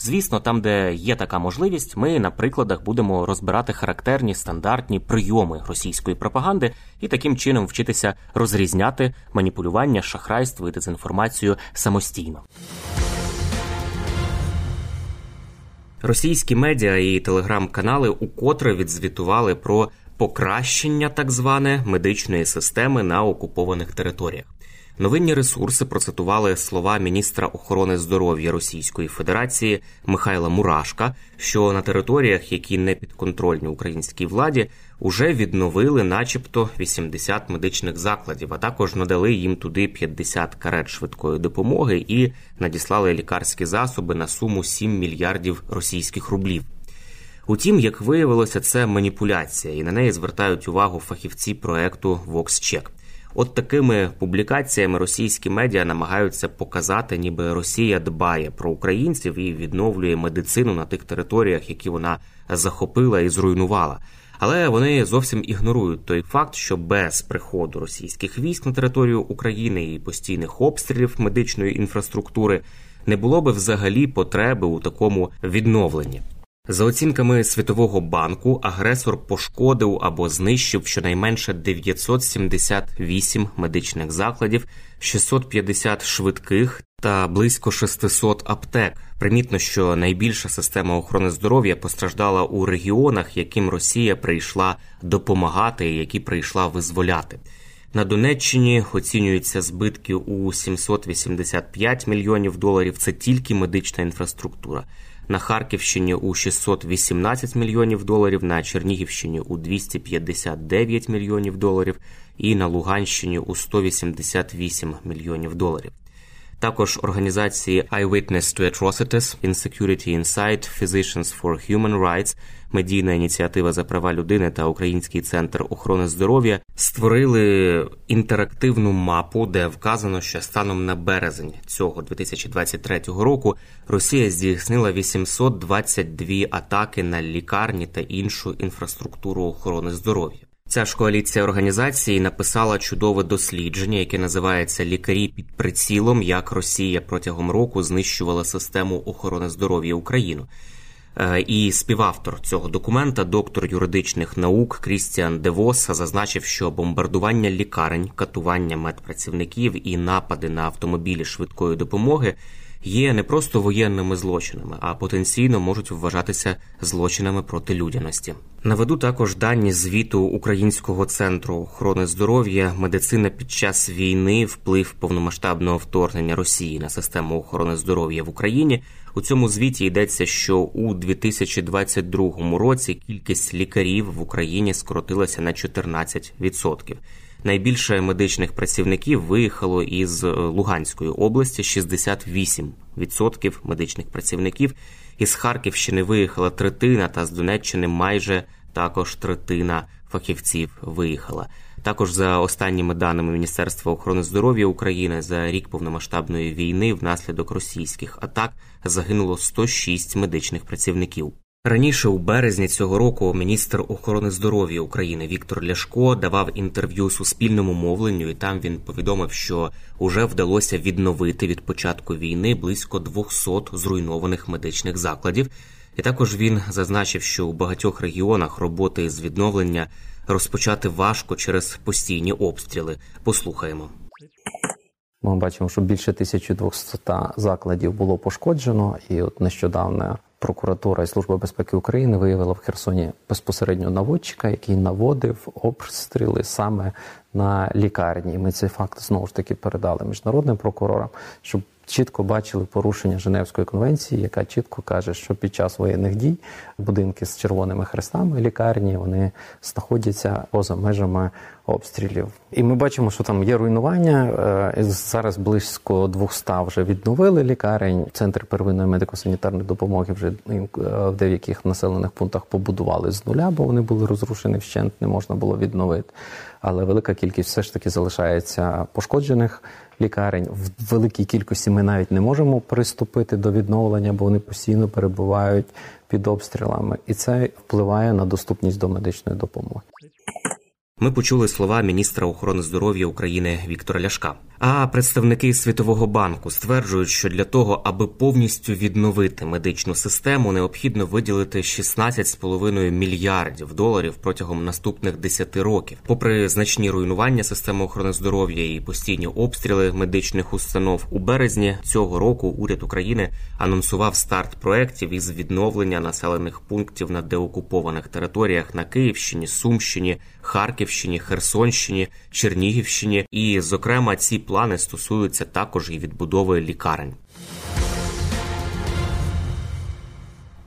Звісно, там, де є така можливість, ми на прикладах будемо розбирати характерні стандартні прийоми російської пропаганди і таким чином вчитися розрізняти маніпулювання, шахрайство і дезінформацію самостійно. Російські медіа і телеграм-канали укотре відзвітували про покращення так зване медичної системи на окупованих територіях. Новинні ресурси процитували слова міністра охорони здоров'я Російської Федерації Михайла Мурашка, що на територіях, які не підконтрольні українській владі, уже відновили, начебто, 80 медичних закладів, а також надали їм туди 50 карет швидкої допомоги і надіслали лікарські засоби на суму 7 мільярдів російських рублів. Утім, як виявилося, це маніпуляція, і на неї звертають увагу фахівці проекту VoxCheck. От такими публікаціями російські медіа намагаються показати, ніби Росія дбає про українців і відновлює медицину на тих територіях, які вона захопила і зруйнувала. Але вони зовсім ігнорують той факт, що без приходу російських військ на територію України і постійних обстрілів медичної інфраструктури не було би взагалі потреби у такому відновленні. За оцінками Світового банку, агресор пошкодив або знищив щонайменше 978 медичних закладів, 650 швидких та близько 600 аптек. Примітно, що найбільша система охорони здоров'я постраждала у регіонах, яким Росія прийшла допомагати, які прийшла визволяти. На Донеччині оцінюються збитки у 785 мільйонів доларів. Це тільки медична інфраструктура на Харківщині у 618 мільйонів доларів, на Чернігівщині у 259 мільйонів доларів і на Луганщині у 188 мільйонів доларів. Також організації Eyewitness to Atrocities, Insecurity Insight, Physicians for Human Rights, медійна ініціатива за права людини та Український центр охорони здоров'я створили інтерактивну мапу, де вказано, що станом на березень цього 2023 року Росія здійснила 822 атаки на лікарні та іншу інфраструктуру охорони здоров'я. Ця ж коаліція організацій написала чудове дослідження, яке називається Лікарі під прицілом, як Росія протягом року знищувала систему охорони здоров'я Україну. І співавтор цього документа, доктор юридичних наук Крістіан Девос, зазначив, що бомбардування лікарень, катування медпрацівників і напади на автомобілі швидкої допомоги є не просто воєнними злочинами, а потенційно можуть вважатися злочинами проти людяності. Наведу також дані звіту Українського центру охорони здоров'я, медицина під час війни, вплив повномасштабного вторгнення Росії на систему охорони здоров'я в Україні. У цьому звіті йдеться, що у 2022 році кількість лікарів в Україні скоротилася на 14%. Найбільше медичних працівників виїхало із Луганської області 68% медичних працівників. Із Харківщини виїхала третина, та з Донеччини майже також третина фахівців виїхала. Також за останніми даними Міністерства охорони здоров'я України за рік повномасштабної війни внаслідок російських атак загинуло 106 медичних працівників. Раніше, у березні цього року, міністр охорони здоров'я України Віктор Ляшко давав інтерв'ю суспільному мовленню, і там він повідомив, що уже вдалося відновити від початку війни близько 200 зруйнованих медичних закладів. І також він зазначив, що у багатьох регіонах роботи з відновлення розпочати важко через постійні обстріли. Послухаємо. Ми бачимо, що більше 1200 закладів було пошкоджено, і от нещодавно Прокуратура і служба безпеки України виявила в Херсоні безпосередньо наводчика, який наводив обстріли саме на лікарні. Ми цей факт знову ж таки передали міжнародним прокурорам, щоб чітко бачили порушення Женевської конвенції, яка чітко каже, що під час воєнних дій будинки з червоними хрестами лікарні вони знаходяться поза межами обстрілів. І ми бачимо, що там є руйнування. Е, зараз близько 200 вже відновили лікарень. Центр первинної медико-санітарної допомоги вже е, в деяких населених пунктах побудували з нуля, бо вони були розрушені вщент, не можна було відновити. Але велика кількість все ж таки залишається пошкоджених лікарень. В великій кількості ми навіть не можемо приступити до відновлення, бо вони постійно перебувають під обстрілами, і це впливає на доступність до медичної допомоги. Ми почули слова міністра охорони здоров'я України Віктора Ляшка. А представники Світового банку стверджують, що для того, аби повністю відновити медичну систему, необхідно виділити 16,5 мільярдів доларів протягом наступних 10 років. Попри значні руйнування системи охорони здоров'я і постійні обстріли медичних установ у березні цього року уряд України анонсував старт проєктів із відновлення населених пунктів на деокупованих територіях на Київщині, Сумщині, Харківщині, Херсонщині, Чернігівщині, і, зокрема, ці плани стосуються також і відбудови лікарень.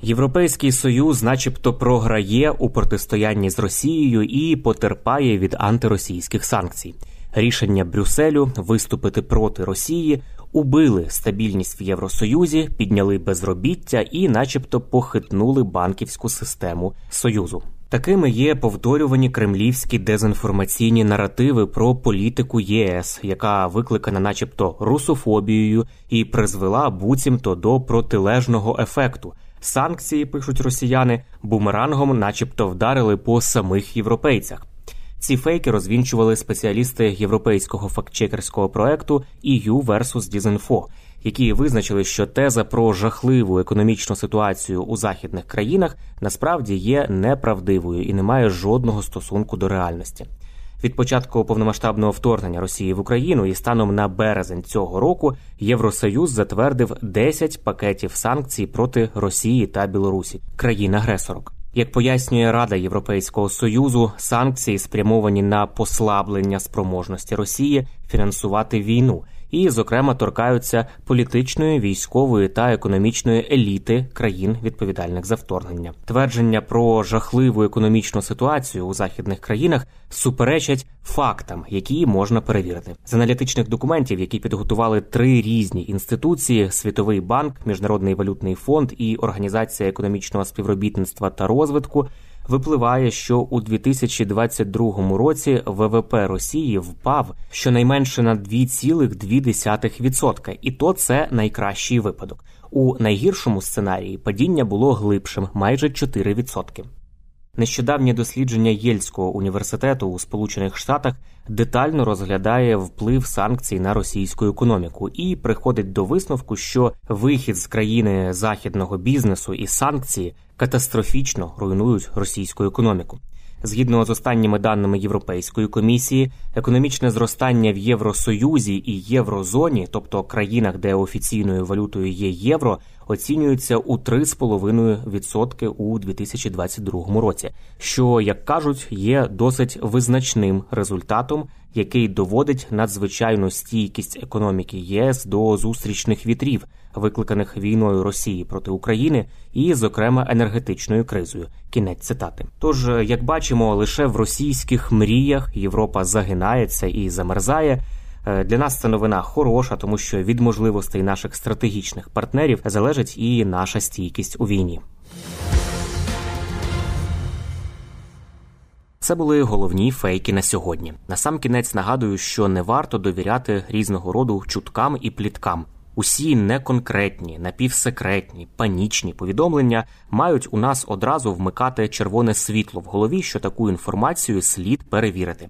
Європейський союз, начебто, програє у протистоянні з Росією і потерпає від антиросійських санкцій. Рішення Брюсселю виступити проти Росії убили стабільність в Євросоюзі, підняли безробіття і, начебто, похитнули банківську систему союзу. Такими є повторювані кремлівські дезінформаційні наративи про політику ЄС, яка викликана, начебто, русофобією, і призвела буцімто до протилежного ефекту. Санкції пишуть росіяни бумерангом, начебто, вдарили по самих європейцях. Ці фейки розвінчували спеціалісти європейського фактчекерського проекту EU versus Disinfo, які визначили, що теза про жахливу економічну ситуацію у західних країнах насправді є неправдивою і не має жодного стосунку до реальності. Від початку повномасштабного вторгнення Росії в Україну і станом на березень цього року Євросоюз затвердив 10 пакетів санкцій проти Росії та Білорусі, країн-агресорок. Як пояснює Рада Європейського союзу, санкції спрямовані на послаблення спроможності Росії фінансувати війну і, зокрема, торкаються політичної, військової та економічної еліти країн, відповідальних за вторгнення. Твердження про жахливу економічну ситуацію у західних країнах суперечать фактам, які можна перевірити з аналітичних документів, які підготували три різні інституції: Світовий банк, Міжнародний валютний фонд і Організація економічного співробітництва та розвитку випливає, що у 2022 році ВВП Росії впав щонайменше на 2,2%. І то це найкращий випадок. У найгіршому сценарії падіння було глибшим майже 4%. Нещодавнє дослідження Єльського університету у Сполучених Штатах детально розглядає вплив санкцій на російську економіку і приходить до висновку, що вихід з країни західного бізнесу і санкції катастрофічно руйнують російську економіку. Згідно з останніми даними Європейської комісії, економічне зростання в Євросоюзі і Єврозоні, тобто країнах, де офіційною валютою є євро, оцінюється у 3,5% у 2022 році, що як кажуть, є досить визначним результатом, який доводить надзвичайну стійкість економіки ЄС до зустрічних вітрів, викликаних війною Росії проти України, і, зокрема, енергетичною кризою. Кінець цитати. Тож, як бачимо, лише в російських мріях Європа загинається і замерзає. Е, для нас це новина хороша, тому що від можливостей наших стратегічних партнерів залежить і наша стійкість у війні. Це були головні фейки на сьогодні. На сам кінець нагадую, що не варто довіряти різного роду чуткам і пліткам. Усі неконкретні, напівсекретні, панічні повідомлення мають у нас одразу вмикати червоне світло в голові, що таку інформацію слід перевірити.